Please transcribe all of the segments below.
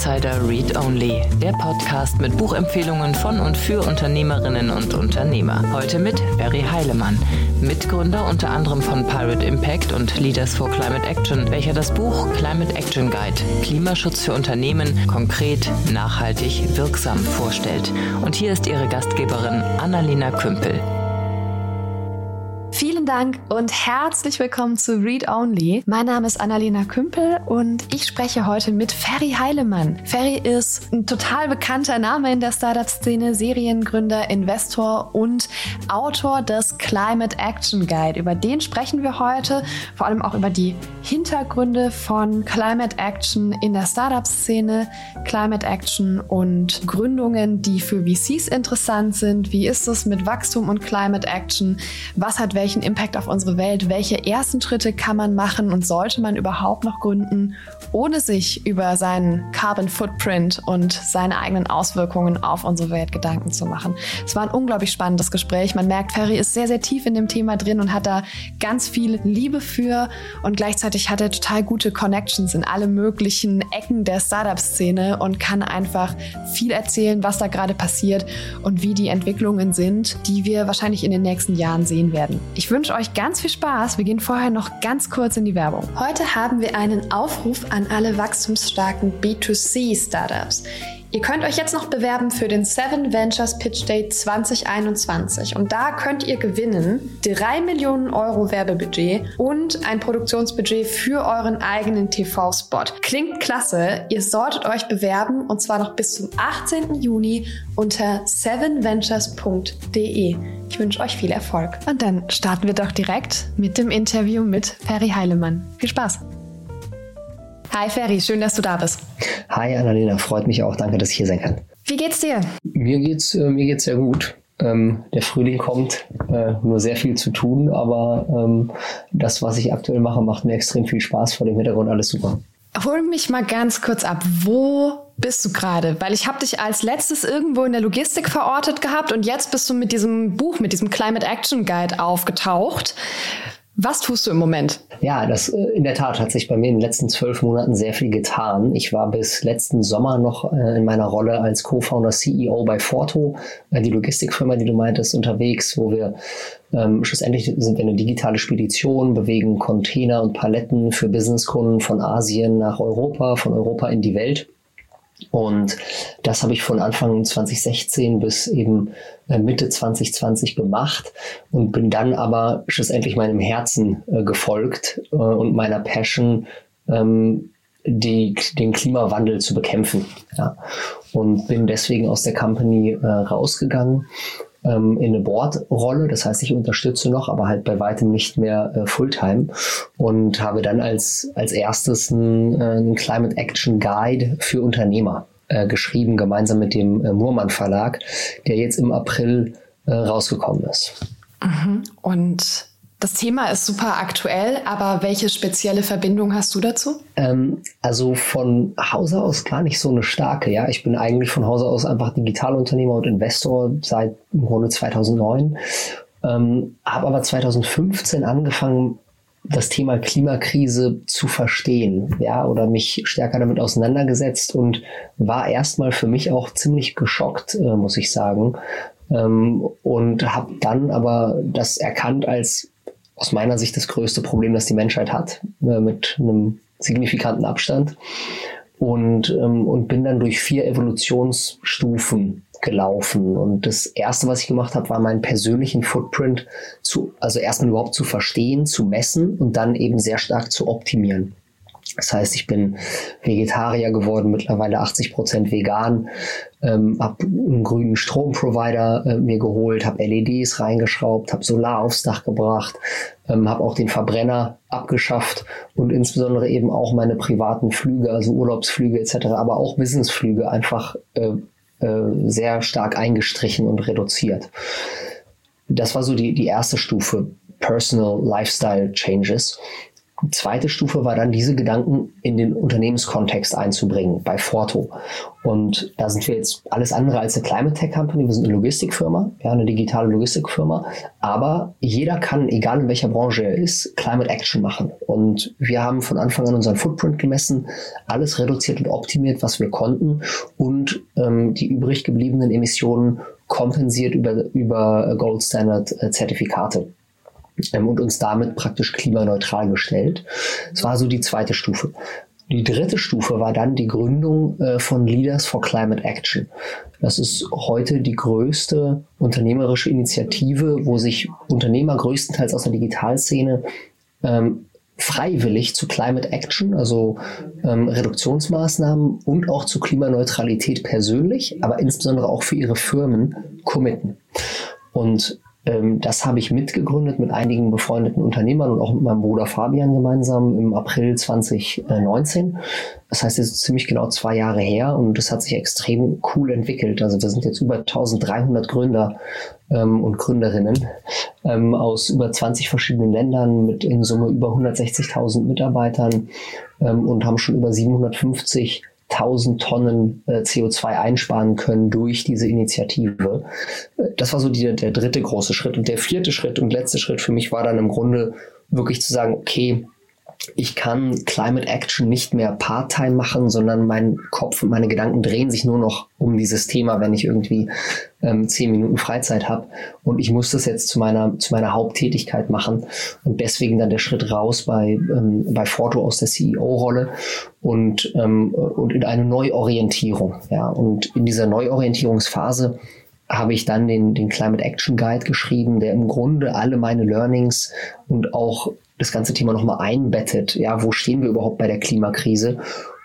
Insider Read Only, der Podcast mit Buchempfehlungen von und für Unternehmerinnen und Unternehmer. Heute mit Barry Heilemann, Mitgründer unter anderem von Pirate Impact und Leaders for Climate Action, welcher das Buch Climate Action Guide Klimaschutz für Unternehmen konkret, nachhaltig, wirksam vorstellt. Und hier ist ihre Gastgeberin Annalena Kümpel. Vielen Dank und herzlich willkommen zu Read Only. Mein Name ist Annalena Kümpel und ich spreche heute mit Ferry Heilemann. Ferry ist ein total bekannter Name in der Startup-Szene, Seriengründer, Investor und Autor des Climate Action Guide. Über den sprechen wir heute, vor allem auch über die Hintergründe von Climate Action in der Startup-Szene, Climate Action und Gründungen, die für VCs interessant sind. Wie ist es mit Wachstum und Climate Action? Was hat welche welchen Impact auf unsere Welt, welche ersten Schritte kann man machen und sollte man überhaupt noch gründen, ohne sich über seinen Carbon Footprint und seine eigenen Auswirkungen auf unsere Welt Gedanken zu machen. Es war ein unglaublich spannendes Gespräch. Man merkt, Ferry ist sehr, sehr tief in dem Thema drin und hat da ganz viel Liebe für und gleichzeitig hat er total gute Connections in alle möglichen Ecken der Startup-Szene und kann einfach viel erzählen, was da gerade passiert und wie die Entwicklungen sind, die wir wahrscheinlich in den nächsten Jahren sehen werden. Ich wünsche euch ganz viel Spaß. Wir gehen vorher noch ganz kurz in die Werbung. Heute haben wir einen Aufruf an alle wachstumsstarken B2C-Startups. Ihr könnt euch jetzt noch bewerben für den Seven Ventures Pitch Day 2021 und da könnt ihr gewinnen 3 Millionen Euro Werbebudget und ein Produktionsbudget für euren eigenen TV-Spot. Klingt klasse, ihr solltet euch bewerben und zwar noch bis zum 18. Juni unter sevenventures.de. Ich wünsche euch viel Erfolg. Und dann starten wir doch direkt mit dem Interview mit Ferry Heilemann. Viel Spaß! Hi Ferry, schön, dass du da bist. Hi Annalena, freut mich auch. Danke, dass ich hier sein kann. Wie geht's dir? Mir geht's, äh, mir geht's sehr gut. Ähm, der Frühling kommt, äh, nur sehr viel zu tun, aber ähm, das, was ich aktuell mache, macht mir extrem viel Spaß. Vor dem Hintergrund alles super. Hol mich mal ganz kurz ab. Wo bist du gerade? Weil ich habe dich als letztes irgendwo in der Logistik verortet gehabt und jetzt bist du mit diesem Buch, mit diesem Climate Action Guide aufgetaucht. Was tust du im Moment? Ja, das äh, in der Tat hat sich bei mir in den letzten zwölf Monaten sehr viel getan. Ich war bis letzten Sommer noch äh, in meiner Rolle als Co-Founder CEO bei Forto, äh, die Logistikfirma, die du meintest, unterwegs, wo wir ähm, schlussendlich sind wir eine digitale Spedition, bewegen Container und Paletten für Businesskunden von Asien nach Europa, von Europa in die Welt. Und das habe ich von Anfang 2016 bis eben äh, Mitte 2020 gemacht und bin dann aber schlussendlich meinem Herzen äh, gefolgt äh, und meiner Passion, ähm, die, den Klimawandel zu bekämpfen. Ja. Und bin deswegen aus der Company äh, rausgegangen ähm, in eine Board-Rolle. Das heißt, ich unterstütze noch, aber halt bei weitem nicht mehr äh, Fulltime und habe dann als, als erstes einen, äh, einen Climate Action Guide für Unternehmer äh, geschrieben, gemeinsam mit dem äh, Murmann Verlag, der jetzt im April äh, rausgekommen ist. Mhm. Und das Thema ist super aktuell, aber welche spezielle Verbindung hast du dazu? Ähm, also von Hause aus gar nicht so eine starke. Ja, ich bin eigentlich von Hause aus einfach Digitalunternehmer und Investor seit im Grunde 2009. Ähm, habe aber 2015 angefangen, das Thema Klimakrise zu verstehen, ja, oder mich stärker damit auseinandergesetzt und war erstmal für mich auch ziemlich geschockt, äh, muss ich sagen, ähm, und habe dann aber das erkannt als aus meiner Sicht das größte Problem, das die Menschheit hat, äh, mit einem signifikanten Abstand. Und, ähm, und bin dann durch vier Evolutionsstufen gelaufen. Und das erste, was ich gemacht habe, war meinen persönlichen Footprint zu, also erstmal überhaupt zu verstehen, zu messen und dann eben sehr stark zu optimieren. Das heißt, ich bin Vegetarier geworden, mittlerweile 80 Prozent vegan, ähm, habe einen grünen Stromprovider äh, mir geholt, habe LEDs reingeschraubt, habe Solar aufs Dach gebracht, ähm, habe auch den Verbrenner abgeschafft und insbesondere eben auch meine privaten Flüge, also Urlaubsflüge etc., aber auch Businessflüge einfach äh, äh, sehr stark eingestrichen und reduziert. Das war so die, die erste Stufe, Personal Lifestyle Changes. Zweite Stufe war dann, diese Gedanken in den Unternehmenskontext einzubringen bei Forto. Und da sind wir jetzt alles andere als eine Climate Tech Company. Wir sind eine Logistikfirma, ja, eine digitale Logistikfirma. Aber jeder kann, egal in welcher Branche er ist, Climate Action machen. Und wir haben von Anfang an unseren Footprint gemessen, alles reduziert und optimiert, was wir konnten und ähm, die übrig gebliebenen Emissionen kompensiert über, über Gold Standard äh, Zertifikate ähm, und uns damit praktisch klimaneutral gestellt. Das war so die zweite Stufe. Die dritte Stufe war dann die Gründung äh, von Leaders for Climate Action. Das ist heute die größte unternehmerische Initiative, wo sich Unternehmer größtenteils aus der Digitalszene ähm, freiwillig zu Climate Action, also ähm, Reduktionsmaßnahmen und auch zu Klimaneutralität persönlich, aber insbesondere auch für ihre Firmen committen. Und das habe ich mitgegründet mit einigen befreundeten Unternehmern und auch mit meinem Bruder Fabian gemeinsam im April 2019. Das heißt, es ist ziemlich genau zwei Jahre her und das hat sich extrem cool entwickelt. Also wir sind jetzt über 1300 Gründer ähm, und Gründerinnen ähm, aus über 20 verschiedenen Ländern mit in Summe über 160.000 Mitarbeitern ähm, und haben schon über 750 1000 Tonnen äh, CO2 einsparen können durch diese Initiative. Das war so die, der dritte große Schritt. Und der vierte Schritt und letzte Schritt für mich war dann im Grunde wirklich zu sagen, okay, ich kann Climate Action nicht mehr Part-Time machen, sondern mein Kopf und meine Gedanken drehen sich nur noch um dieses Thema, wenn ich irgendwie ähm, zehn Minuten Freizeit habe. Und ich muss das jetzt zu meiner, zu meiner Haupttätigkeit machen. Und deswegen dann der Schritt raus bei, ähm, bei Forto aus der CEO-Rolle und, ähm, und in eine Neuorientierung. Ja. Und in dieser Neuorientierungsphase habe ich dann den, den Climate Action Guide geschrieben, der im Grunde alle meine Learnings und auch das ganze Thema nochmal einbettet. Ja, wo stehen wir überhaupt bei der Klimakrise?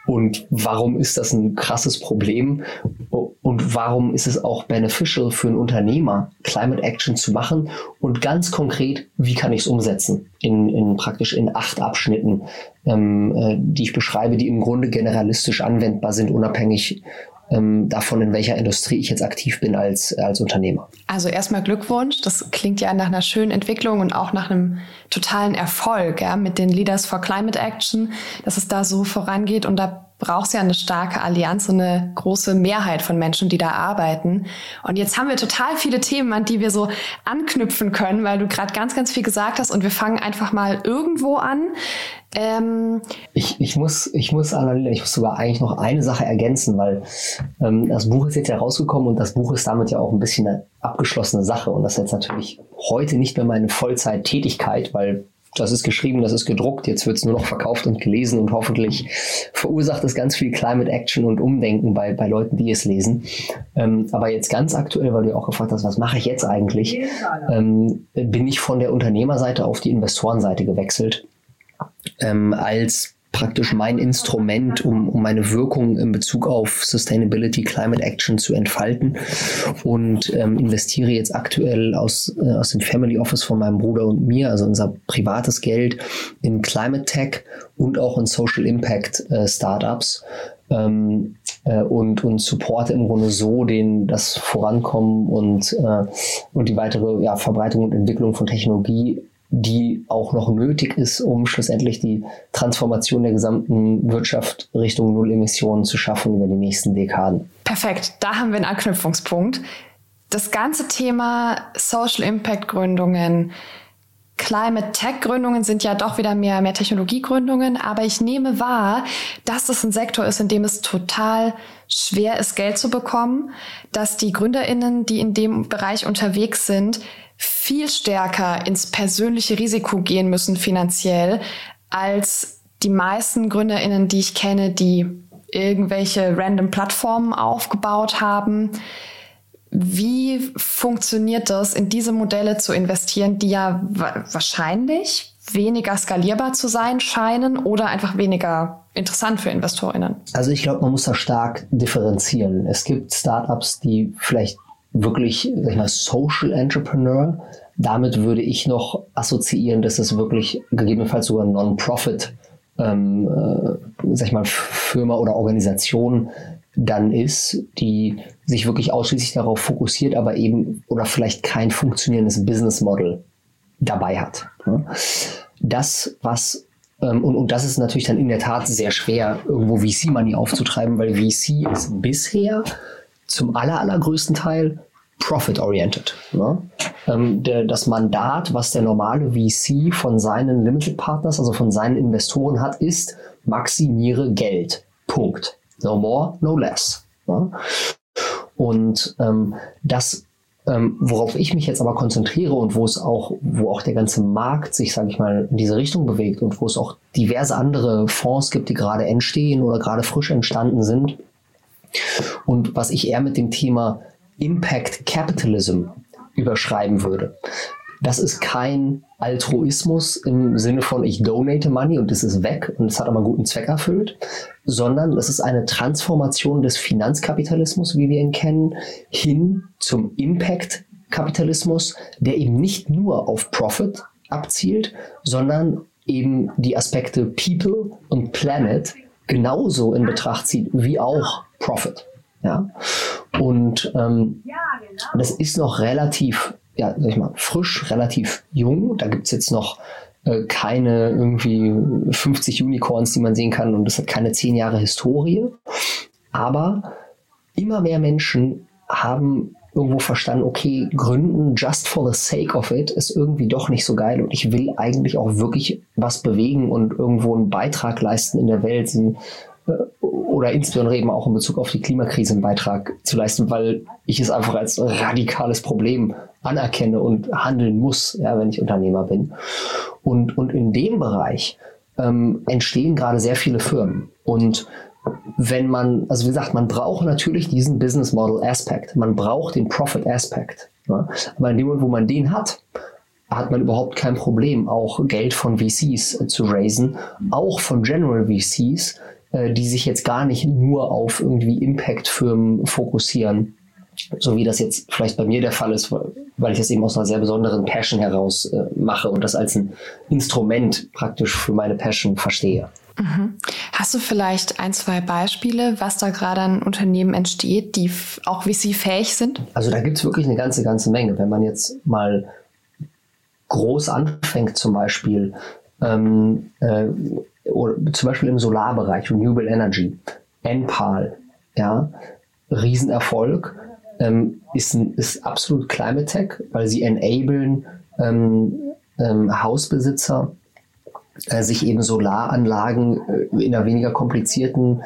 Und warum ist das ein krasses Problem? Und warum ist es auch beneficial für einen Unternehmer, Climate Action zu machen? Und ganz konkret, wie kann ich es umsetzen? In, in praktisch in acht Abschnitten, ähm, äh, die ich beschreibe, die im Grunde generalistisch anwendbar sind, unabhängig ähm, davon, in welcher Industrie ich jetzt aktiv bin als, als Unternehmer. Also erstmal Glückwunsch. Das klingt ja nach einer schönen Entwicklung und auch nach einem totalen Erfolg ja, mit den Leaders for Climate Action, dass es da so vorangeht. Und da braucht es ja eine starke Allianz und eine große Mehrheit von Menschen, die da arbeiten. Und jetzt haben wir total viele Themen, an die wir so anknüpfen können, weil du gerade ganz, ganz viel gesagt hast. Und wir fangen einfach mal irgendwo an. Ähm ich, ich, muss, ich muss, Annalena, ich muss sogar eigentlich noch eine Sache ergänzen, weil ähm, das Buch ist jetzt ja rausgekommen und das Buch ist damit ja auch ein bisschen eine abgeschlossene Sache. Und das ist jetzt natürlich heute nicht mehr meine Vollzeittätigkeit, weil das ist geschrieben, das ist gedruckt, jetzt wird es nur noch verkauft und gelesen und hoffentlich verursacht es ganz viel Climate Action und Umdenken bei, bei Leuten, die es lesen. Ähm, aber jetzt ganz aktuell, weil du auch gefragt hast, was mache ich jetzt eigentlich, ähm, bin ich von der Unternehmerseite auf die Investorenseite gewechselt. Ähm, als praktisch mein Instrument, um, um meine Wirkung in Bezug auf Sustainability, Climate Action zu entfalten und ähm, investiere jetzt aktuell aus, äh, aus dem Family Office von meinem Bruder und mir, also unser privates Geld, in Climate Tech und auch in Social Impact äh, Startups. Ähm, äh, und, und supporte im Grunde so den, das Vorankommen und, äh, und die weitere ja, Verbreitung und Entwicklung von Technologie die auch noch nötig ist, um schlussendlich die Transformation der gesamten Wirtschaft Richtung Null Emissionen zu schaffen über die nächsten Dekaden. Perfekt, da haben wir einen Anknüpfungspunkt. Das ganze Thema Social Impact Gründungen, Climate Tech Gründungen sind ja doch wieder mehr, mehr Technologiegründungen, aber ich nehme wahr, dass das ein Sektor ist, in dem es total schwer ist, Geld zu bekommen, dass die GründerInnen, die in dem Bereich unterwegs sind, viel stärker ins persönliche Risiko gehen müssen finanziell als die meisten Gründerinnen, die ich kenne, die irgendwelche random Plattformen aufgebaut haben. Wie funktioniert das, in diese Modelle zu investieren, die ja wahrscheinlich weniger skalierbar zu sein scheinen oder einfach weniger interessant für InvestorInnen? Also ich glaube, man muss da stark differenzieren. Es gibt Startups, die vielleicht wirklich, sag ich mal, Social Entrepreneur. Damit würde ich noch assoziieren, dass es wirklich gegebenenfalls sogar Non-Profit, ähm, äh, sag ich mal, Firma oder Organisation dann ist, die sich wirklich ausschließlich darauf fokussiert, aber eben oder vielleicht kein funktionierendes Business Model dabei hat. Das, was ähm, und, und das ist natürlich dann in der Tat sehr schwer, irgendwo VC-Money aufzutreiben, weil VC ist bisher zum aller, allergrößten Teil profit-oriented. Ne? Ähm, der, das Mandat, was der normale VC von seinen Limited Partners, also von seinen Investoren hat, ist, maximiere Geld. Punkt. No more, no less. Ne? Und ähm, das ähm, worauf ich mich jetzt aber konzentriere und wo es auch, wo auch der ganze Markt sich, sage ich mal, in diese Richtung bewegt und wo es auch diverse andere Fonds gibt, die gerade entstehen oder gerade frisch entstanden sind. Und was ich eher mit dem Thema Impact Capitalism überschreiben würde. Das ist kein Altruismus im Sinne von ich donate money und es ist weg und es hat aber einen guten Zweck erfüllt, sondern es ist eine Transformation des Finanzkapitalismus, wie wir ihn kennen, hin zum Impact-Kapitalismus, der eben nicht nur auf Profit abzielt, sondern eben die Aspekte People und Planet genauso in Betracht zieht wie auch Profit. Ja? Und ähm, das ist noch relativ ja, sag ich mal, frisch, relativ jung. Da gibt's jetzt noch äh, keine irgendwie 50 Unicorns, die man sehen kann und das hat keine 10 Jahre Historie. Aber immer mehr Menschen haben irgendwo verstanden, okay, gründen just for the sake of it ist irgendwie doch nicht so geil und ich will eigentlich auch wirklich was bewegen und irgendwo einen Beitrag leisten in der Welt, äh, oder insbesondere eben auch in Bezug auf die Klimakrise einen Beitrag zu leisten, weil ich es einfach als radikales Problem anerkenne und handeln muss, ja, wenn ich Unternehmer bin. Und, und in dem Bereich ähm, entstehen gerade sehr viele Firmen. Und wenn man, also wie gesagt, man braucht natürlich diesen Business Model Aspekt, man braucht den Profit Aspekt. Ne? Aber in dem Moment, wo man den hat, hat man überhaupt kein Problem, auch Geld von VCs zu raisen, auch von General VCs, äh, die sich jetzt gar nicht nur auf irgendwie Impact-Firmen fokussieren, so wie das jetzt vielleicht bei mir der Fall ist, weil ich das eben aus einer sehr besonderen Passion heraus äh, mache und das als ein Instrument praktisch für meine Passion verstehe. Mhm. Hast du vielleicht ein, zwei Beispiele, was da gerade an Unternehmen entsteht, die auch wie sie fähig sind? Also da gibt es wirklich eine ganze, ganze Menge. Wenn man jetzt mal groß anfängt, zum Beispiel, ähm, äh, zum Beispiel im Solarbereich, Renewable Energy, NPAL, ja, Riesenerfolg ähm, ist, ein, ist absolut Climate Tech, weil sie enablen ähm, ähm, Hausbesitzer, äh, sich eben Solaranlagen äh, in einer weniger komplizierten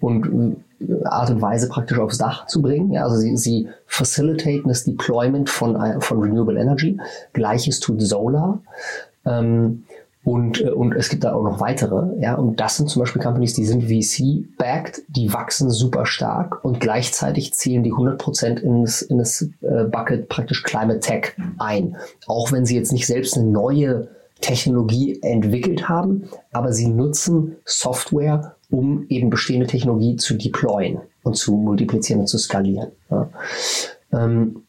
und äh, Art und Weise praktisch aufs Dach zu bringen. Ja, also sie, sie facilitaten das Deployment von, äh, von Renewable Energy. Gleiches tut Solar. Ähm, und, äh, und es gibt da auch noch weitere, ja. Und das sind zum Beispiel Companies, die sind VC-backed, die wachsen super stark und gleichzeitig zielen die 100% in das, in das äh, Bucket praktisch Climate Tech ein. Auch wenn sie jetzt nicht selbst eine neue Technologie entwickelt haben, aber sie nutzen Software, um eben bestehende Technologie zu deployen und zu multiplizieren und zu skalieren. Ja. Ähm,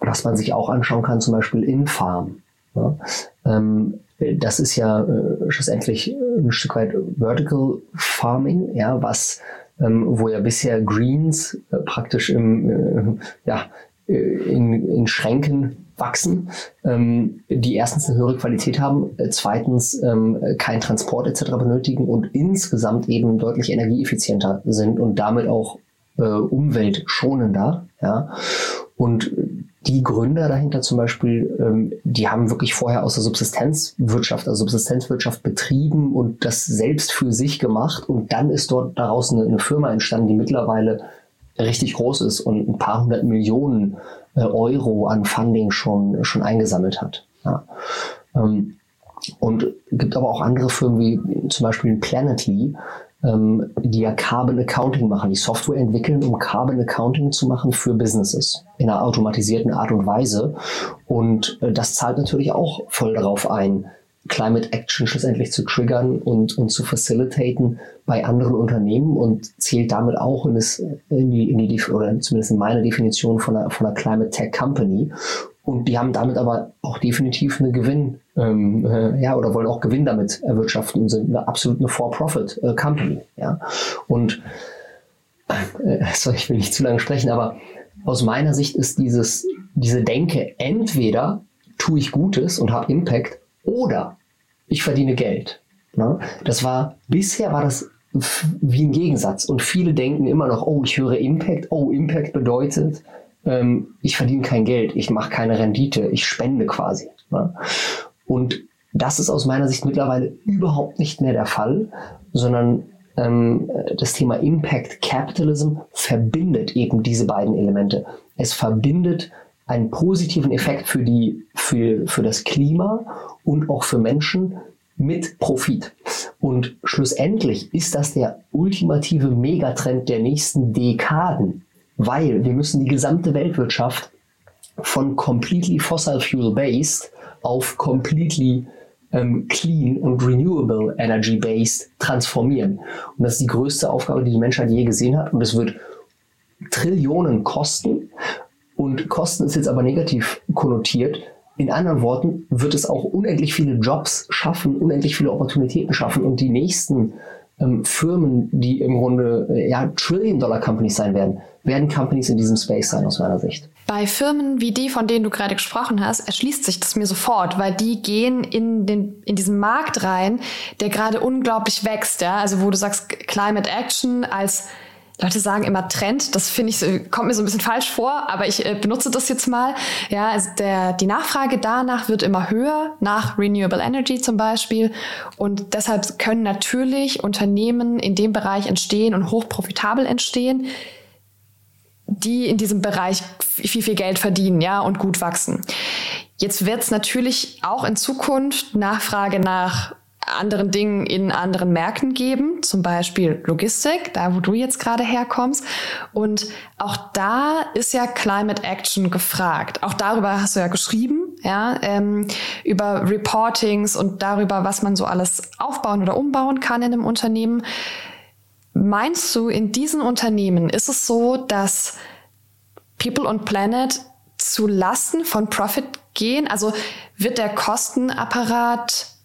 was man sich auch anschauen kann, zum Beispiel InFarm. Ja. Ähm, das ist ja äh, schlussendlich ein Stück weit Vertical Farming, ja, was ähm, wo ja bisher Greens äh, praktisch im, äh, ja, äh, in, in Schränken wachsen, ähm, die erstens eine höhere Qualität haben, äh, zweitens ähm, keinen Transport etc. benötigen und insgesamt eben deutlich energieeffizienter sind und damit auch äh, umweltschonender. Ja. Und die Gründer dahinter zum Beispiel, ähm, die haben wirklich vorher aus der Subsistenzwirtschaft, also Subsistenzwirtschaft betrieben und das selbst für sich gemacht. Und dann ist dort daraus eine, eine Firma entstanden, die mittlerweile richtig groß ist und ein paar hundert Millionen äh, Euro an Funding schon, schon eingesammelt hat. Ja. Ähm, und gibt aber auch andere Firmen wie zum Beispiel Planetly, ähm, die ja Carbon Accounting machen, die Software entwickeln, um Carbon Accounting zu machen für Businesses in einer automatisierten Art und Weise. Und äh, das zahlt natürlich auch voll darauf ein, Climate Action schlussendlich zu triggern und, und zu facilitaten bei anderen Unternehmen und zählt damit auch in, das, in die, in die, oder zumindest in meine Definition von einer, von einer Climate Tech Company. Und die haben damit aber auch definitiv eine Gewinn, ähm, äh, ja, oder wollen auch Gewinn damit erwirtschaften und sind eine absolut eine For-Profit-Company, äh, ja. Und, äh, sorry, ich will nicht zu lange sprechen, aber aus meiner Sicht ist dieses, diese Denke, entweder tue ich Gutes und habe Impact oder ich verdiene Geld. Ne? Das war, bisher war das wie ein Gegensatz. Und viele denken immer noch, oh, ich höre Impact. Oh, Impact bedeutet, ähm, ich verdiene kein Geld, ich mache keine Rendite, ich spende quasi. Ne? Und das ist aus meiner Sicht mittlerweile überhaupt nicht mehr der Fall, sondern ähm, das Thema Impact Capitalism verbindet eben diese beiden Elemente. Es verbindet einen positiven Effekt für, die, für, für das Klima und auch für Menschen mit Profit. Und schlussendlich ist das der ultimative Megatrend der nächsten Dekaden, weil wir müssen die gesamte Weltwirtschaft von completely fossil fuel based auf completely ähm, clean und renewable energy based transformieren. Und das ist die größte Aufgabe, die die Menschheit je gesehen hat. Und es wird Trillionen kosten. Und Kosten ist jetzt aber negativ konnotiert. In anderen Worten wird es auch unendlich viele Jobs schaffen, unendlich viele Opportunitäten schaffen und die nächsten ähm, Firmen, die im Grunde äh, ja, Trillion-Dollar-Companies sein werden, werden Companies in diesem Space sein, aus meiner Sicht. Bei Firmen wie die, von denen du gerade gesprochen hast, erschließt sich das mir sofort, weil die gehen in, den, in diesen Markt rein, der gerade unglaublich wächst. Ja? Also wo du sagst, Climate Action als Leute sagen immer Trend, das finde ich, kommt mir so ein bisschen falsch vor, aber ich äh, benutze das jetzt mal. Ja, also der, die Nachfrage danach wird immer höher, nach Renewable Energy zum Beispiel. Und deshalb können natürlich Unternehmen in dem Bereich entstehen und hochprofitabel entstehen, die in diesem Bereich viel, viel Geld verdienen, ja, und gut wachsen. Jetzt wird es natürlich auch in Zukunft Nachfrage nach anderen Dingen in anderen Märkten geben, zum Beispiel Logistik, da wo du jetzt gerade herkommst. Und auch da ist ja Climate Action gefragt. Auch darüber hast du ja geschrieben, ja, ähm, über Reportings und darüber, was man so alles aufbauen oder umbauen kann in einem Unternehmen. Meinst du, in diesen Unternehmen ist es so, dass People und Planet zu Lasten von Profit gehen? Also wird der Kostenapparat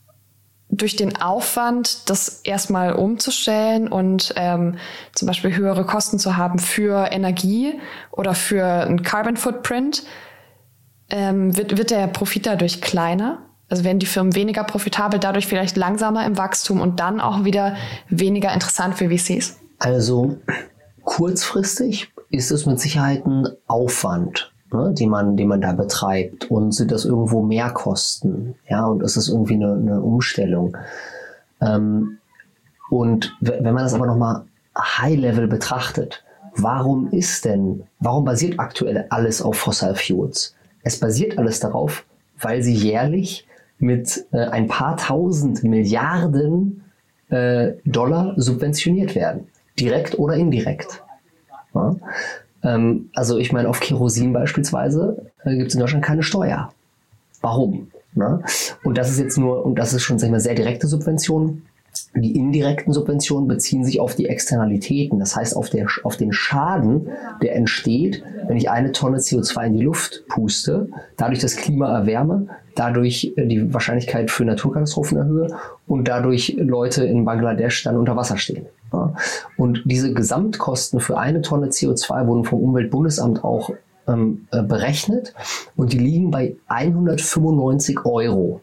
durch den Aufwand, das erstmal umzustellen und ähm, zum Beispiel höhere Kosten zu haben für Energie oder für einen Carbon Footprint, ähm, wird, wird der Profit dadurch kleiner? Also werden die Firmen weniger profitabel, dadurch vielleicht langsamer im Wachstum und dann auch wieder weniger interessant für VCs? Also kurzfristig ist es mit Sicherheit ein Aufwand ne, die, man, die man da betreibt? Und sind das irgendwo Mehrkosten? Ja, und ist das irgendwie eine, eine Umstellung? Ähm, und wenn man das aber nochmal high-level betrachtet, warum ist denn, warum basiert aktuell alles auf Fossil Fuels? Es basiert alles darauf, weil sie jährlich mit äh, ein paar tausend Milliarden äh, Dollar subventioniert werden, direkt oder indirekt. Ja? Ähm, also ich meine, auf Kerosin beispielsweise äh, gibt es in Deutschland keine Steuer. Warum? Ne? Und das ist jetzt nur, und das ist schon sag ich mal, sehr direkte Subventionen. Die indirekten Subventionen beziehen sich auf die Externalitäten, das heißt auf, der, auf den Schaden, der entsteht, wenn ich eine Tonne CO2 in die Luft puste, dadurch das Klima erwärme, dadurch äh, die Wahrscheinlichkeit für Naturkatastrophen erhöhe und dadurch Leute in Bangladesch dann unter Wasser stehen. Und diese Gesamtkosten für eine Tonne CO2 wurden vom Umweltbundesamt auch ähm, äh, berechnet und die liegen bei 195 Euro.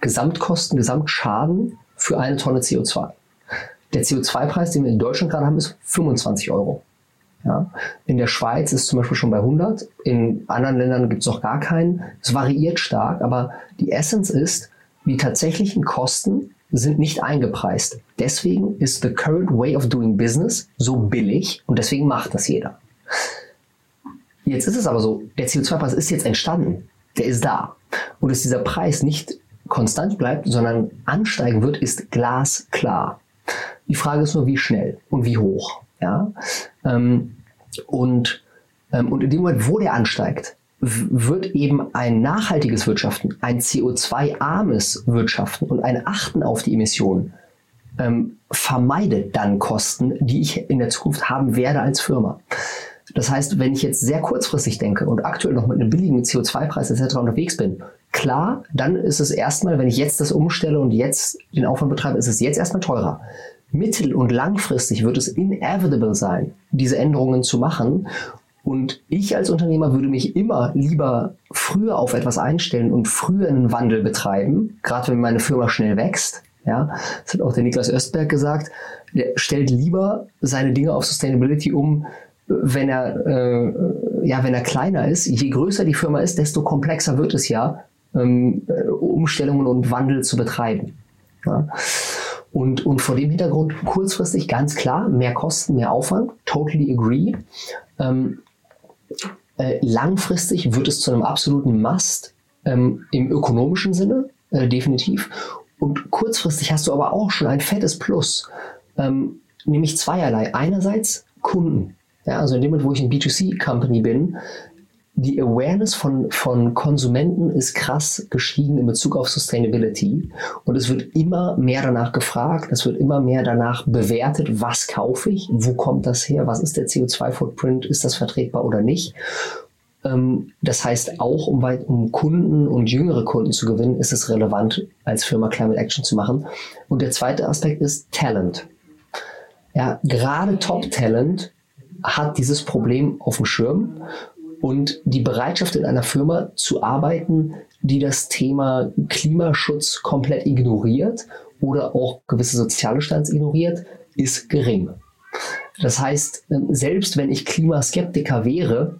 Gesamtkosten, Gesamtschaden für eine Tonne CO2. Der CO2-Preis, den wir in Deutschland gerade haben, ist 25 Euro. Ja. In der Schweiz ist zum Beispiel schon bei 100, in anderen Ländern gibt es noch gar keinen. Es variiert stark, aber die Essenz ist, die tatsächlichen Kosten sind nicht eingepreist. Deswegen ist the current way of doing business so billig und deswegen macht das jeder. Jetzt ist es aber so, der CO2-Preis ist jetzt entstanden. Der ist da. Und dass dieser Preis nicht konstant bleibt, sondern ansteigen wird, ist glasklar. Die Frage ist nur, wie schnell und wie hoch. Ja? Ähm, und, ähm, und in dem Moment, wo der ansteigt, wird eben ein nachhaltiges Wirtschaften, ein CO2-armes Wirtschaften und ein Achten auf die Emissionen ähm, vermeidet dann Kosten, die ich in der Zukunft haben werde als Firma. Das heißt, wenn ich jetzt sehr kurzfristig denke und aktuell noch mit einem billigen CO2-Preis etc. unterwegs bin, klar, dann ist es erstmal, wenn ich jetzt das umstelle und jetzt den Aufwand betreibe, ist es jetzt erstmal teurer. Mittel- und langfristig wird es inevitable sein, diese Änderungen zu machen und ich als Unternehmer würde mich immer lieber früher auf etwas einstellen und früher einen Wandel betreiben, gerade wenn meine Firma schnell wächst, Ja, das hat auch der Niklas Östberg gesagt. Der stellt lieber seine Dinge auf Sustainability um, wenn er, äh, ja, wenn er kleiner ist. Je größer die Firma ist, desto komplexer wird es ja, ähm, äh, Umstellungen und Wandel zu betreiben. Ja. Und, und vor dem Hintergrund kurzfristig ganz klar, mehr Kosten, mehr Aufwand, totally agree. Ähm, äh, langfristig wird es zu einem absoluten Must ähm, im ökonomischen Sinne, äh, definitiv. Und kurzfristig hast du aber auch schon ein fettes Plus, ähm, nämlich zweierlei. Einerseits Kunden. Ja, also in dem Moment, wo ich ein B2C-Company bin, die Awareness von, von Konsumenten ist krass gestiegen in Bezug auf Sustainability. Und es wird immer mehr danach gefragt, es wird immer mehr danach bewertet, was kaufe ich, wo kommt das her, was ist der CO2-Footprint, ist das vertretbar oder nicht. Ähm, das heißt, auch um, weit, um Kunden und jüngere Kunden zu gewinnen, ist es relevant, als Firma Climate Action zu machen. Und der zweite Aspekt ist Talent. Ja, gerade Top-Talent hat dieses Problem auf dem Schirm und die Bereitschaft in einer Firma zu arbeiten, die das Thema Klimaschutz komplett ignoriert oder auch gewisse soziale Stands ignoriert, ist gering. Das heißt, selbst wenn ich Klimaskeptiker wäre,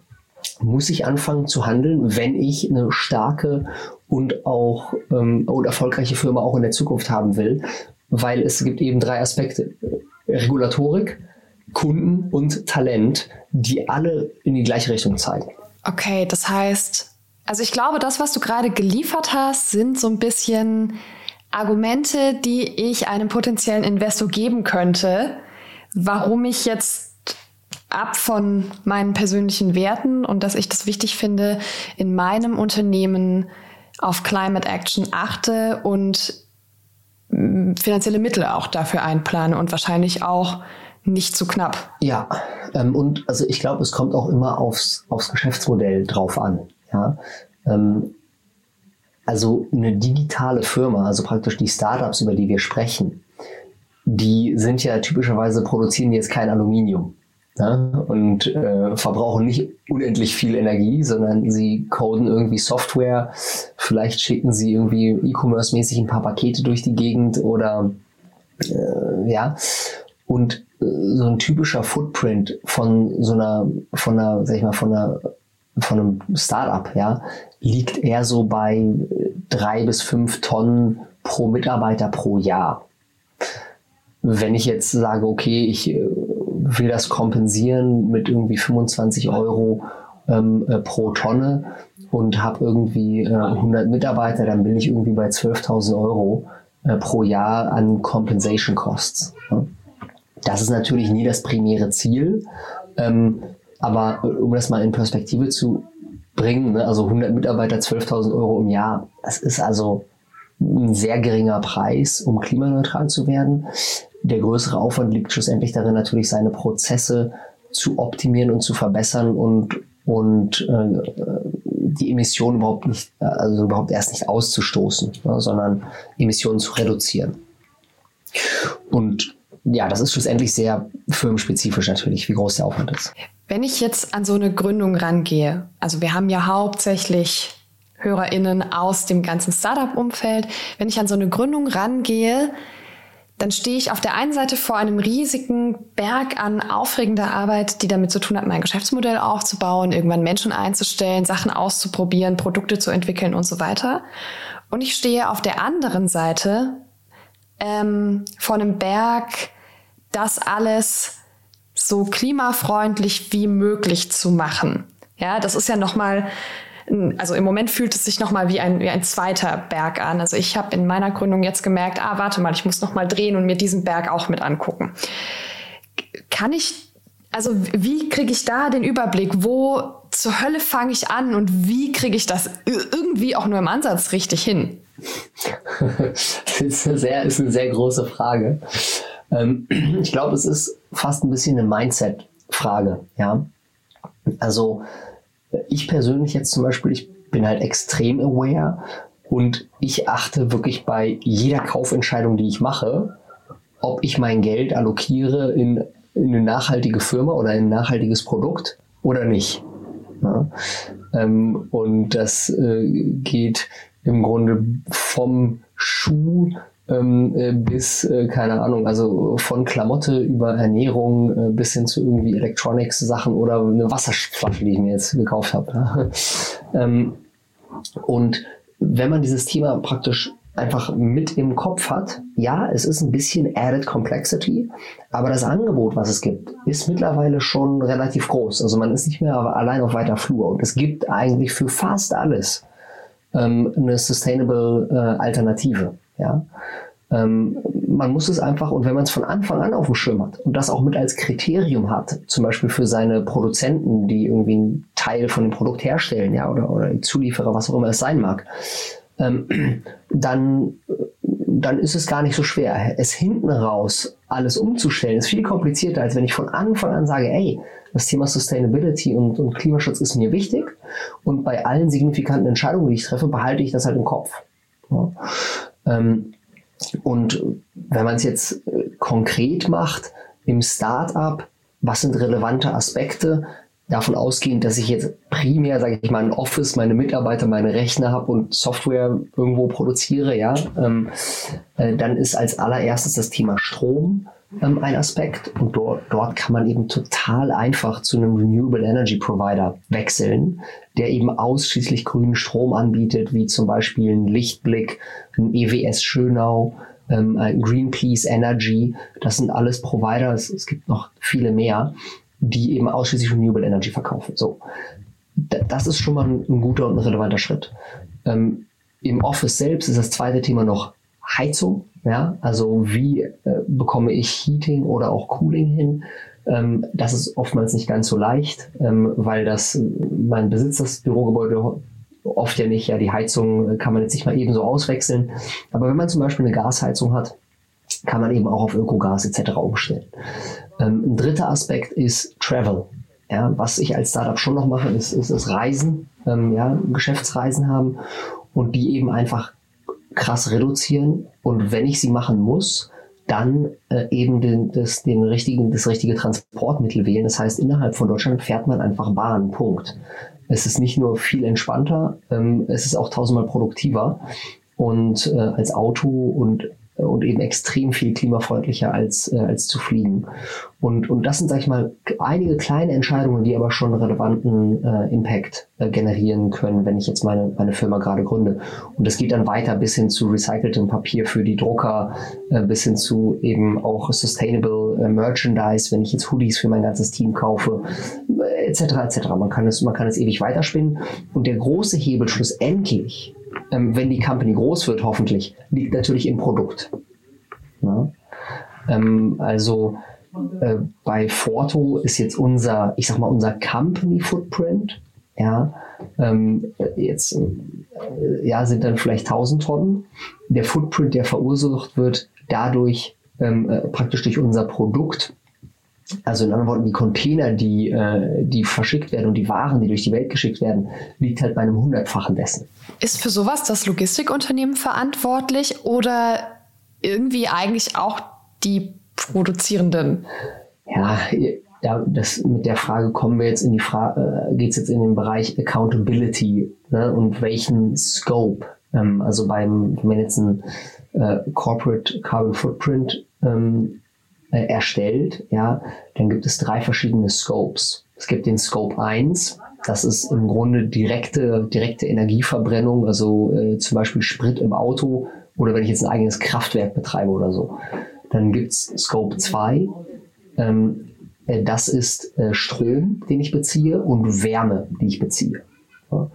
muss ich anfangen zu handeln, wenn ich eine starke und auch ähm, und erfolgreiche Firma auch in der Zukunft haben will, weil es gibt eben drei Aspekte. Regulatorik, Kunden und Talent, die alle in die gleiche Richtung zeigen. Okay, das heißt, also ich glaube, das, was du gerade geliefert hast, sind so ein bisschen Argumente, die ich einem potenziellen Investor geben könnte, warum ich jetzt ab von meinen persönlichen Werten und dass ich das wichtig finde, in meinem Unternehmen auf Climate Action achte und mm, finanzielle Mittel auch dafür einplane und wahrscheinlich auch nicht zu knapp. Ja, ähm, und also ich glaube, es kommt auch immer aufs, aufs Geschäftsmodell drauf an. Ja? Ähm, also eine digitale Firma, also praktisch die Startups, über die wir sprechen, die sind ja typischerweise produzieren jetzt kein Aluminium. Ne? Und äh, verbrauchen nicht unendlich viel Energie, sondern sie coden irgendwie Software, vielleicht schicken sie irgendwie E-Commerce-mäßig ein paar Pakete durch die Gegend oder äh, ja. Und so ein typischer Footprint von so einer, von einer, sag ich mal, von einer, von einem Startup, ja, liegt eher so bei drei bis fünf Tonnen pro Mitarbeiter pro Jahr. Wenn ich jetzt sage, okay, ich äh, will das kompensieren mit irgendwie 25 Euro ähm, äh, pro Tonne und habe irgendwie äh, 100 Mitarbeiter, dann bin ich irgendwie bei 12.000 Euro äh, pro Jahr an Compensation Costs. Ja? Das ist natürlich nie das primäre Ziel, ähm, aber äh, um das mal in Perspektive zu bringen, ne, also 100 Mitarbeiter, 12.000 Euro im Jahr, das ist also ein sehr geringer Preis, um klimaneutral zu werden. Der größere Aufwand liegt schlussendlich darin, natürlich seine Prozesse zu optimieren und zu verbessern und, und äh, die Emissionen überhaupt nicht, also überhaupt erst nicht auszustoßen, ne, sondern Emissionen zu reduzieren. Und ja, das ist schlussendlich sehr firmenspezifisch natürlich, wie groß der Aufwand ist. Wenn ich jetzt an so eine Gründung rangehe, also wir haben ja hauptsächlich HörerInnen aus dem ganzen Startup-Umfeld, wenn ich an so eine Gründung rangehe, dann stehe ich auf der einen Seite vor einem riesigen Berg an aufregender Arbeit, die damit zu tun hat, mein Geschäftsmodell aufzubauen, irgendwann Menschen einzustellen, Sachen auszuprobieren, Produkte zu entwickeln und so weiter. Und ich stehe auf der anderen Seite ähm, vor einem Berg das alles so klimafreundlich wie möglich zu machen. Ja, das ist ja nochmal, also im Moment fühlt es sich nochmal wie ein, wie ein zweiter Berg an. Also ich habe in meiner Gründung jetzt gemerkt, ah, warte mal, ich muss nochmal drehen und mir diesen Berg auch mit angucken. Kann ich, also wie kriege ich da den Überblick? Wo zur Hölle fange ich an und wie kriege ich das irgendwie auch nur im Ansatz richtig hin? das ist sehr, ist eine sehr große Frage. Ähm, ich glaube, es ist fast ein bisschen eine Mindset-Frage. Ja? Also ich persönlich jetzt zum Beispiel, ich bin halt extrem aware und ich achte wirklich bei jeder Kaufentscheidung, die ich mache, ob ich mein Geld allokiere in, in eine nachhaltige Firma oder in ein nachhaltiges Produkt oder nicht. Ja? Ähm, und das äh, geht im Grunde vom Schuh ähm, äh, bis, äh, keine Ahnung, also von Klamotte über Ernährung äh, bis hin zu irgendwie Electronics-Sachen oder eine Wasserflasche, die ich mir jetzt gekauft habe. ähm, und wenn man dieses Thema praktisch einfach mit im Kopf hat, ja, es ist ein bisschen added complexity, aber das Angebot, was es gibt, ist mittlerweile schon relativ groß. Also man ist nicht mehr allein auf weiter Flur und es gibt eigentlich für fast alles ähm, eine sustainable äh, Alternative. Ja. Ähm, man muss es einfach, und wenn man es von Anfang an auf dem Schirm hat und das auch mit als Kriterium hat, zum Beispiel für seine Produzenten, die irgendwie einen Teil von dem Produkt herstellen, ja, oder, oder Zulieferer, was auch immer es sein mag, ähm, dann, dann ist es gar nicht so schwer. Es hinten raus alles umzustellen, ist viel komplizierter, als wenn ich von Anfang an sage, ey, das Thema Sustainability und, und Klimaschutz ist mir wichtig und bei allen signifikanten Entscheidungen, die ich treffe, behalte ich das halt im Kopf. Ja. Ähm, und wenn man es jetzt äh, konkret macht, im Startup, was sind relevante Aspekte, davon ausgehend, dass ich jetzt primär, sage ich mal, ein Office, meine Mitarbeiter, meine Rechner habe und Software irgendwo produziere, ja, ähm, äh, dann ist als allererstes das Thema Strom ähm, ein Aspekt und dort, dort kann man eben total einfach zu einem Renewable Energy Provider wechseln, der eben ausschließlich grünen Strom anbietet, wie zum Beispiel ein Lichtblick, ein EWS Schönau, ähm, Greenpeace Energy. Das sind alles Provider, es, es gibt noch viele mehr, die eben ausschließlich Renewable Energy verkaufen. So, das ist schon mal ein, ein guter und ein relevanter Schritt. Ähm, Im Office selbst ist das zweite Thema noch Heizung. Ja, also wie äh, bekomme ich Heating oder auch Cooling hin? Ähm, das ist oftmals nicht ganz so leicht, ähm, weil das mein Besitz das Bürogebäude oft ja nicht. Ja, die Heizung kann man jetzt nicht mal ebenso auswechseln. Aber wenn man zum Beispiel eine Gasheizung hat, kann man eben auch auf Ökogas etc. umstellen. Ähm, ein dritter Aspekt ist Travel. Ja, was ich als Startup schon noch mache, ist, ist, ist Reisen, ähm, ja, Geschäftsreisen haben und die eben einfach krass reduzieren. Und wenn ich sie machen muss, dann äh, eben den, das, den richtigen, das richtige Transportmittel wählen. Das heißt, innerhalb von Deutschland fährt man einfach Bahn. Punkt. Es ist nicht nur viel entspannter, ähm, es ist auch tausendmal produktiver und äh, als Auto und und eben extrem viel klimafreundlicher als, äh, als zu fliegen. Und, und das sind, sag ich mal, einige kleine Entscheidungen, die aber schon relevanten äh, Impact äh, generieren können, wenn ich jetzt meine, meine Firma gerade gründe. Und das geht dann weiter bis hin zu recyceltem Papier für die Drucker, äh, bis hin zu eben auch sustainable äh, Merchandise, wenn ich jetzt Hoodies für mein ganzes Team kaufe, etc. etc. Man kann es, man kann es ewig weiterspinnen. Und der große Hebel schlussendlich ähm, wenn die Company groß wird, hoffentlich, liegt natürlich im Produkt. Ähm, also äh, bei Forto ist jetzt unser, ich sag mal, unser Company Footprint, ja, ähm, jetzt äh, ja, sind dann vielleicht 1000 Tonnen. Der Footprint, der verursacht wird, dadurch ähm, äh, praktisch durch unser Produkt also in anderen Worten, die Container, die, äh, die verschickt werden und die Waren, die durch die Welt geschickt werden, liegt halt bei einem Hundertfachen dessen. Ist für sowas das Logistikunternehmen verantwortlich oder irgendwie eigentlich auch die Produzierenden? Ja, ja das, mit der Frage kommen wir jetzt in die Frage, äh, geht es jetzt in den Bereich Accountability ne, und welchen Scope. Ähm, also beim, wenn man jetzt ein äh, Corporate Carbon Footprint ähm, äh, erstellt, ja, dann gibt es drei verschiedene Scopes. Es gibt den Scope 1, das ist im Grunde direkte, direkte Energieverbrennung, also äh, zum Beispiel Sprit im Auto oder wenn ich jetzt ein eigenes Kraftwerk betreibe oder so. Dann gibt's Scope 2, ähm, äh, das ist äh, Strom, den ich beziehe und Wärme, die ich beziehe. Ja.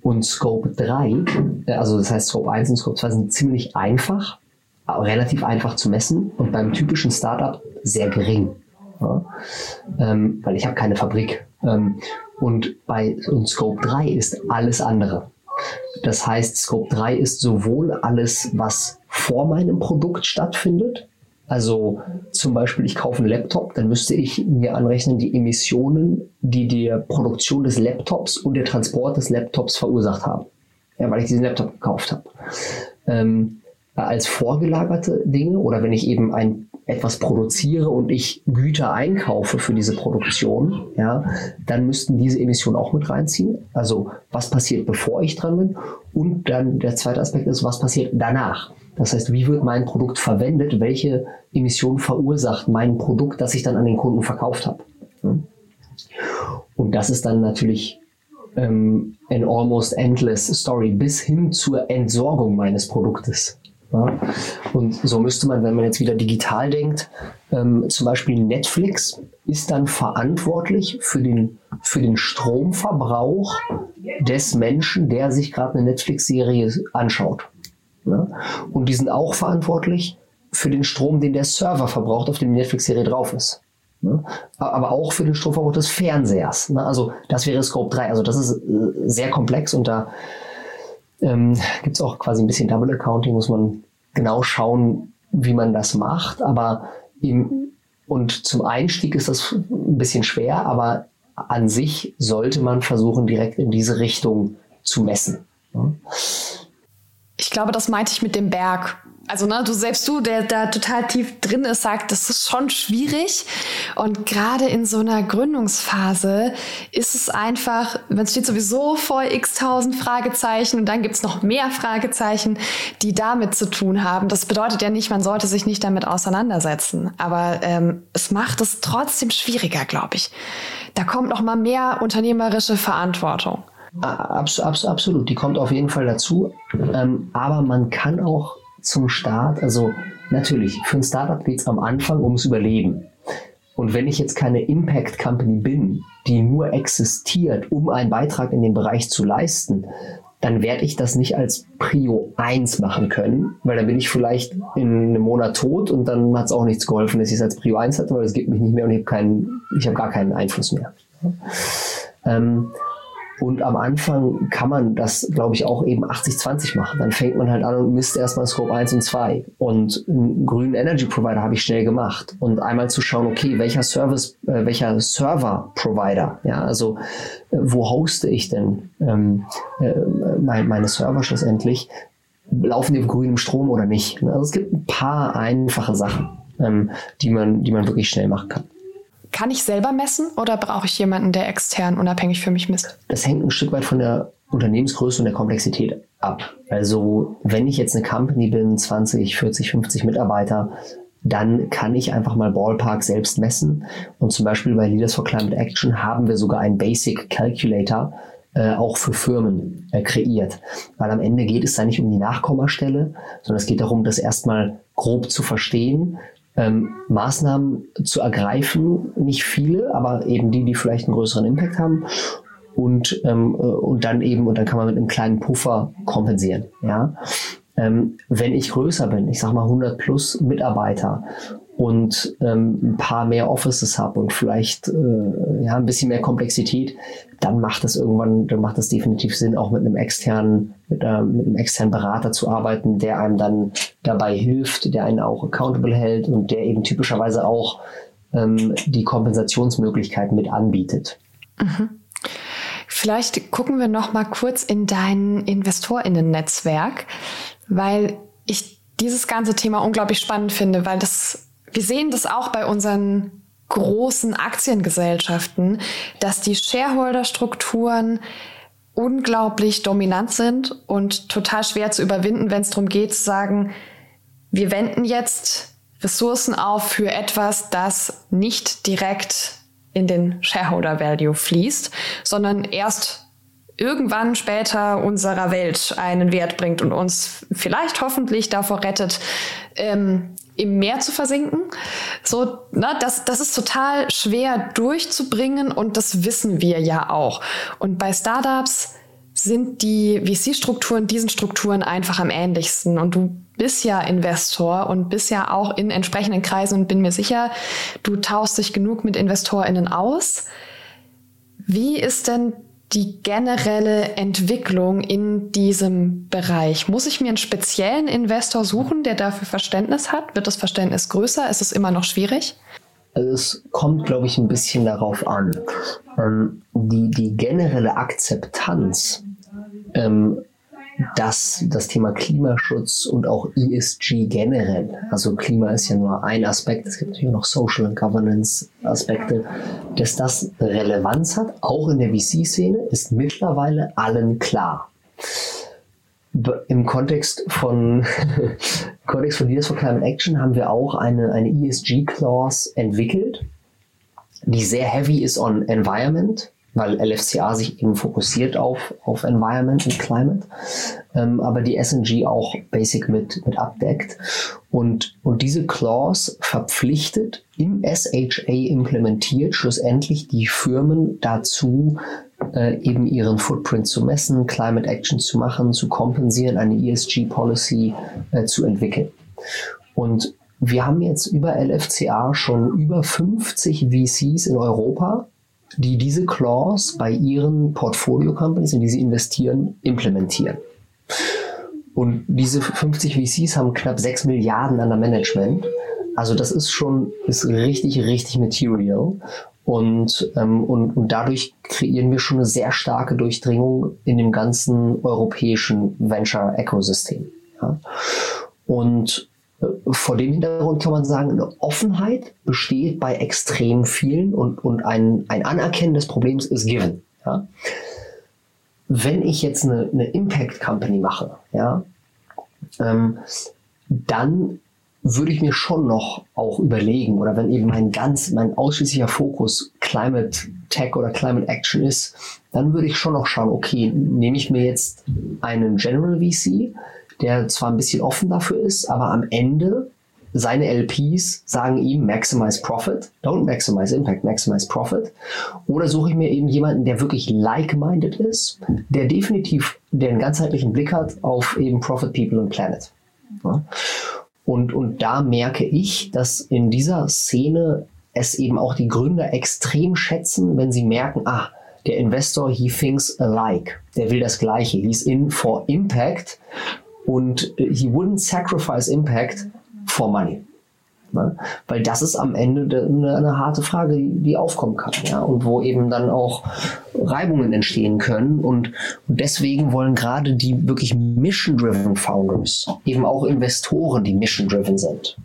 Und Scope 3, äh, also das heißt Scope 1 und Scope 2 sind ziemlich einfach relativ einfach zu messen und beim typischen Startup sehr gering. Ja? Ähm, weil ich habe keine Fabrik. Ähm, und bei und Scope 3 ist alles andere. Das heißt, Scope 3 ist sowohl alles, was vor meinem Produkt stattfindet, also zum Beispiel, ich kaufe einen Laptop, dann müsste ich mir anrechnen die Emissionen, die die Produktion des Laptops und der Transport des Laptops verursacht haben. Ja, weil ich diesen Laptop gekauft habe. Ähm, als vorgelagerte Dinge oder wenn ich eben ein etwas produziere und ich Güter einkaufe für diese Produktion, ja, dann müssten diese Emissionen auch mit reinziehen. Also was passiert, bevor ich dran bin? Und dann der zweite Aspekt ist, was passiert danach? Das heißt, wie wird mein Produkt verwendet? Welche Emissionen verursacht mein Produkt, das ich dann an den Kunden verkauft habe? Und das ist dann natürlich ähm, an almost endless story bis hin zur Entsorgung meines Produktes. Ja? Und so müsste man, wenn man jetzt wieder digital denkt, ähm, zum Beispiel Netflix ist dann verantwortlich für den, für den Stromverbrauch des Menschen, der sich gerade eine Netflix-Serie anschaut. Ja? Und die sind auch verantwortlich für den Strom, den der Server verbraucht, auf dem die Netflix-Serie drauf ist. Aber auch für den Stromverbrauch des Fernsehers. Also das wäre Scope 3. Also das ist äh, sehr komplex und da ähm, gibt es auch quasi ein bisschen Double Accounting, muss man genau schauen, wie man das macht. Aber im, und zum Einstieg ist das ein bisschen schwer, aber an sich sollte man versuchen, direkt in diese Richtung zu messen. Ne? Ich glaube, das meinte ich mit dem Berg also ne, du selbst du, der da total tief drin ist, sagt, das ist schon schwierig. Und gerade in so einer Gründungsphase ist es einfach, man steht sowieso vor x tausend Fragezeichen und dann gibt's noch mehr Fragezeichen, die damit zu tun haben. Das bedeutet ja nicht, man sollte sich nicht damit auseinandersetzen. Aber ähm, es macht es trotzdem schwieriger, glaube ich. Da kommt noch mal mehr unternehmerische Verantwortung. Abs abs absolut, die kommt auf jeden Fall dazu. Ähm, aber man kann auch zum Start, also natürlich, für ein Startup geht es am Anfang ums Überleben. Und wenn ich jetzt keine Impact Company bin, die nur existiert, um einen Beitrag in dem Bereich zu leisten, dann werde ich das nicht als Prio 1 machen können, weil dann bin ich vielleicht in einem Monat tot und dann hat es auch nichts geholfen, dass ich es als Prio 1 hatte, weil es gibt mich nicht mehr und ich habe keinen, ich habe gar keinen Einfluss mehr. Ähm, und am Anfang kann man das, glaube ich, auch eben 80-20 machen. Dann fängt man halt an und misst erstmal Scope 1 und 2. Und einen grünen Energy Provider habe ich schnell gemacht. Und einmal zu schauen, okay, welcher Service, äh, welcher Server Provider, ja, also äh, wo hoste ich denn ähm, äh, mein, meine Server schlussendlich? Laufen die auf grünem Strom oder nicht? Also es gibt ein paar einfache Sachen, ähm, die man, die man wirklich schnell machen kann. Kann ich selber messen oder brauche ich jemanden, der extern unabhängig für mich misst? Das hängt ein Stück weit von der Unternehmensgröße und der Komplexität ab. Also wenn ich jetzt eine Company bin, 20, 40, 50 Mitarbeiter, dann kann ich einfach mal Ballpark selbst messen. Und zum Beispiel bei Leaders for Climate Action haben wir sogar einen Basic Calculator, äh, auch für Firmen äh, kreiert. Weil am Ende geht es da nicht um die Nachkommastelle, sondern es geht darum, das erstmal grob zu verstehen, ähm, Maßnahmen zu ergreifen. Nicht viele, aber eben die, die vielleicht einen größeren Impact haben. Und, ähm, äh, und dann eben, und dann kann man mit einem kleinen Puffer kompensieren. Ja? Ähm, wenn ich größer bin, ich sag mal 100 plus Mitarbeiter und ähm, ein paar mehr Offices habe und vielleicht äh, ja ein bisschen mehr Komplexität, dann macht es irgendwann, dann macht es definitiv Sinn, auch mit einem externen, mit, äh, mit einem externen Berater zu arbeiten, der einem dann dabei hilft, der einen auch accountable hält und der eben typischerweise auch ähm, die Kompensationsmöglichkeiten mit anbietet. Mhm. Vielleicht gucken wir noch mal kurz in dein Investorinnen-Netzwerk, weil ich dieses ganze Thema unglaublich spannend finde, weil das wir sehen das auch bei unseren großen Aktiengesellschaften, dass die Shareholder-Strukturen unglaublich dominant sind und total schwer zu überwinden, wenn es darum geht zu sagen, wir wenden jetzt Ressourcen auf für etwas, das nicht direkt in den Shareholder Value fließt, sondern erst irgendwann später unserer Welt einen Wert bringt und uns vielleicht hoffentlich davor rettet, ähm, im Meer zu versinken. So, ne, das, das ist total schwer durchzubringen und das wissen wir ja auch. Und bei Startups sind die VC-Strukturen diesen Strukturen einfach am ähnlichsten. Und du bist ja Investor und bist ja auch in entsprechenden Kreisen und bin mir sicher, du tauschst dich genug mit InvestorInnen aus. Wie ist denn die generelle Entwicklung in diesem Bereich? Muss ich mir einen speziellen Investor suchen, der dafür Verständnis hat? Wird das Verständnis größer? Ist es immer noch schwierig? Also es kommt, glaube ich, ein bisschen darauf an. Ähm, die, die generelle Akzeptanz ähm, dass das Thema Klimaschutz und auch ESG generell, also Klima ist ja nur ein Aspekt, es gibt natürlich noch Social und Governance Aspekte, dass das Relevanz hat, auch in der VC-Szene, ist mittlerweile allen klar. im Kontext von, im Kontext von Leaders for Climate Action haben wir auch eine, eine ESG-Clause entwickelt, die sehr heavy ist on Environment, weil LFCA sich eben fokussiert auf, auf Environment und Climate, ähm, aber die SNG auch basic mit, mit abdeckt. Und, und diese Clause verpflichtet im SHA implementiert schlussendlich die Firmen dazu, äh, eben ihren Footprint zu messen, Climate Action zu machen, zu kompensieren, eine ESG-Policy äh, zu entwickeln. Und wir haben jetzt über LFCA schon über 50 VCs in Europa, die diese Clause bei ihren Portfolio-Companies, in die sie investieren, implementieren. Und diese 50 VCs haben knapp 6 Milliarden an der Management. Also das ist schon, ist richtig, richtig material. Und, ähm, und, und dadurch kreieren wir schon eine sehr starke Durchdringung in dem ganzen europäischen Venture-Ökosystem. Ja. Und vor dem Hintergrund kann man sagen, eine Offenheit besteht bei extrem vielen und, und ein, ein Anerkennen des Problems ist given. Ja. Wenn ich jetzt eine, eine Impact Company mache, ja, ähm, dann würde ich mir schon noch auch überlegen, oder wenn eben mein ganz, mein ausschließlicher Fokus Climate Tech oder Climate Action ist, dann würde ich schon noch schauen, okay, nehme ich mir jetzt einen General VC, der zwar ein bisschen offen dafür ist, aber am Ende seine LPs sagen ihm Maximize Profit, don't Maximize Impact, Maximize Profit. Oder suche ich mir eben jemanden, der wirklich like-minded ist, der definitiv den ganzheitlichen Blick hat auf eben Profit, People und Planet. Ja? Und, und da merke ich, dass in dieser Szene es eben auch die Gründer extrem schätzen, wenn sie merken, ah, der Investor, he thinks alike. Der will das Gleiche. He's in for impact und he wouldn't sacrifice impact for money. Ne? Weil das ist am Ende eine, eine harte Frage, die, die, aufkommen kann. Ja? Und wo eben dann auch Reibungen entstehen können. Und, und deswegen wollen gerade die wirklich mission-driven Founders, eben auch Investoren, die mission-driven sind.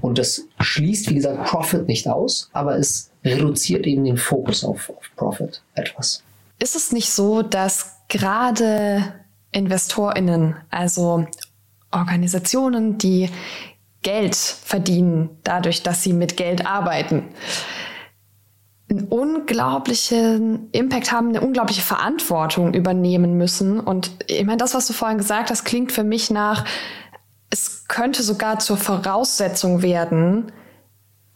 Und das schließt, wie gesagt, Profit nicht aus, aber es reduziert eben den Fokus auf, auf Profit etwas. Ist es nicht so, dass gerade InvestorInnen, also Organisationen, die Geld verdienen, dadurch, dass sie mit Geld arbeiten. Einen unglaublichen Impact haben, eine unglaubliche Verantwortung übernehmen müssen. Und ich meine, das, was du vorhin gesagt hast, klingt für mich nach, es könnte sogar zur Voraussetzung werden,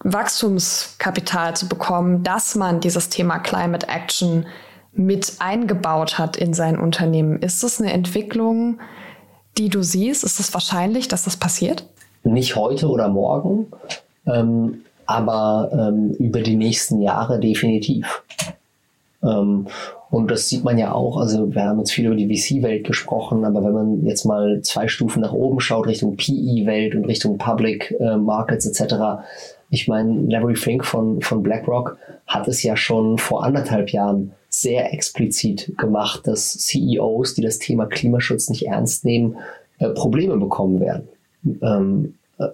Wachstumskapital zu bekommen, dass man dieses Thema Climate Action mit eingebaut hat in sein Unternehmen. Ist das eine Entwicklung, die du siehst? Ist es wahrscheinlich, dass das passiert? Nicht heute oder morgen, ähm, aber ähm, über die nächsten Jahre definitiv. Ähm, und das sieht man ja auch, also wir haben jetzt viel über die VC-Welt gesprochen, aber wenn man jetzt mal zwei Stufen nach oben schaut, Richtung PE-Welt und Richtung Public äh, Markets etc., ich meine, Larry Fink von, von BlackRock hat es ja schon vor anderthalb Jahren sehr explizit gemacht, dass CEOs, die das Thema Klimaschutz nicht ernst nehmen, äh, Probleme bekommen werden ähm, äh,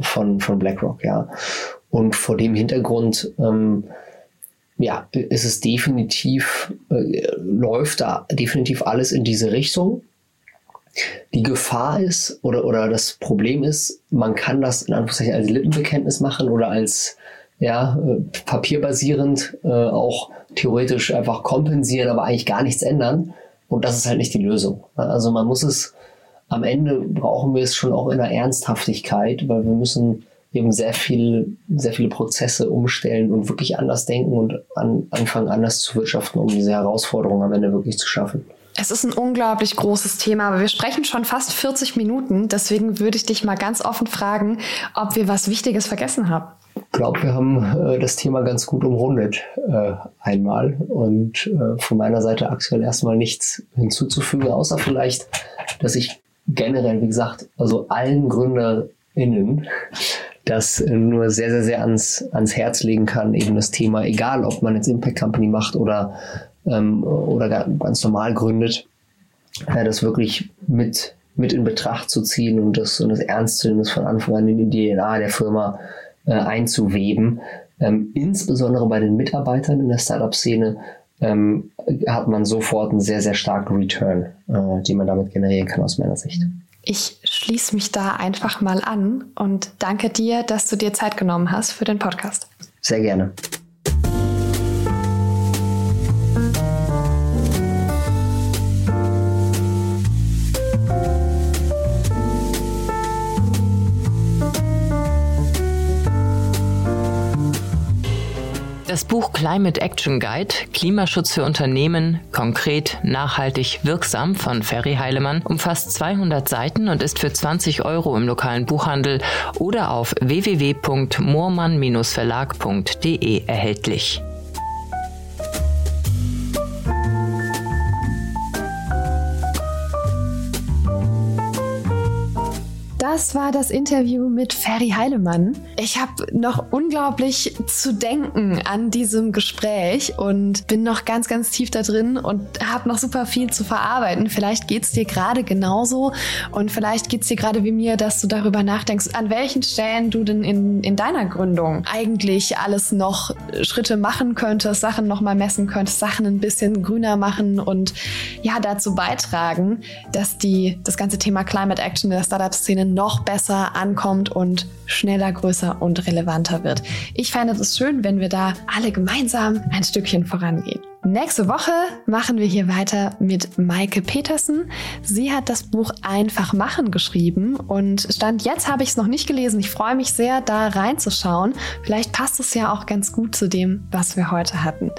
von, von BlackRock, ja. Und vor dem Hintergrund, ähm, ja, ist es definitiv, äh, läuft da definitiv alles in diese Richtung. Die Gefahr ist oder, oder das Problem ist, man kann das in Anführungszeichen als Lippenbekenntnis machen oder als ja, äh, papierbasierend äh, auch theoretisch einfach kompensieren, aber eigentlich gar nichts ändern. Und das ist halt nicht die Lösung. Also man muss es am Ende brauchen wir es schon auch in der Ernsthaftigkeit, weil wir müssen eben sehr viel, sehr viele Prozesse umstellen und wirklich anders denken und an, anfangen anders zu wirtschaften, um diese Herausforderung am Ende wirklich zu schaffen. Es ist ein unglaublich großes Thema, aber wir sprechen schon fast 40 Minuten. Deswegen würde ich dich mal ganz offen fragen, ob wir was Wichtiges vergessen haben. Glaube, wir haben äh, das Thema ganz gut umrundet äh, einmal. Und äh, von meiner Seite aktuell erstmal nichts hinzuzufügen, außer vielleicht, dass ich generell, wie gesagt, also allen GründerInnen das nur sehr, sehr, sehr ans, ans Herz legen kann, eben das Thema, egal ob man jetzt Impact Company macht oder, ähm, oder ganz normal gründet, äh, das wirklich mit, mit in Betracht zu ziehen und das, und das ernst zu nehmen, das von Anfang an in die DNA der Firma äh, einzuweben. Ähm, insbesondere bei den Mitarbeitern in der Startup-Szene ähm, hat man sofort einen sehr, sehr starken Return, äh, den man damit generieren kann aus meiner Sicht. Ich schließe mich da einfach mal an und danke dir, dass du dir Zeit genommen hast für den Podcast. Sehr gerne. Das Buch Climate Action Guide Klimaschutz für Unternehmen konkret, nachhaltig, wirksam von Ferry Heilemann umfasst 200 Seiten und ist für 20 Euro im lokalen Buchhandel oder auf www.moormann-verlag.de erhältlich. Das war das Interview mit Ferry Heilemann. Ich habe noch unglaublich zu denken an diesem Gespräch und bin noch ganz, ganz tief da drin und habe noch super viel zu verarbeiten. Vielleicht geht es dir gerade genauso und vielleicht geht es dir gerade wie mir, dass du darüber nachdenkst, an welchen Stellen du denn in, in deiner Gründung eigentlich alles noch Schritte machen könntest, Sachen nochmal messen könntest, Sachen ein bisschen grüner machen und ja, dazu beitragen, dass die, das ganze Thema Climate Action in der Startup-Szene noch noch besser ankommt und schneller, größer und relevanter wird. Ich fände es schön, wenn wir da alle gemeinsam ein Stückchen vorangehen. Nächste Woche machen wir hier weiter mit Maike Petersen. Sie hat das Buch Einfach machen geschrieben und Stand jetzt habe ich es noch nicht gelesen. Ich freue mich sehr, da reinzuschauen. Vielleicht passt es ja auch ganz gut zu dem, was wir heute hatten.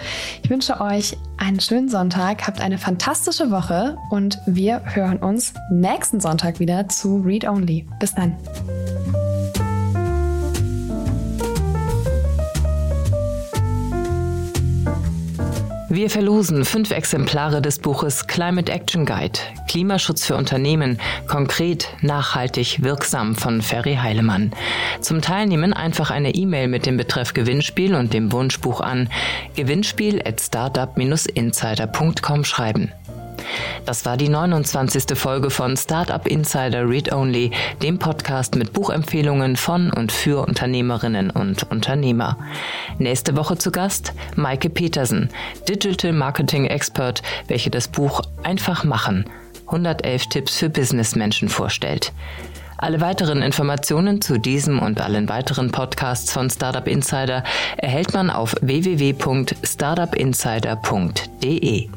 Ich wünsche euch einen schönen Sonntag, habt eine fantastische Woche und wir hören uns nächsten Sonntag wieder zu Read Only. Bis dann. Wir verlosen fünf Exemplare des Buches Climate Action Guide Klimaschutz für Unternehmen konkret, nachhaltig, wirksam von Ferry Heilemann. Zum Teilnehmen einfach eine E-Mail mit dem Betreff Gewinnspiel und dem Wunschbuch an gewinnspiel at startup-insider.com schreiben. Das war die 29. Folge von Startup Insider Read Only, dem Podcast mit Buchempfehlungen von und für Unternehmerinnen und Unternehmer. Nächste Woche zu Gast Maike Petersen, Digital Marketing Expert, welche das Buch Einfach machen 111 Tipps für Businessmenschen vorstellt. Alle weiteren Informationen zu diesem und allen weiteren Podcasts von Startup Insider erhält man auf www.startupinsider.de.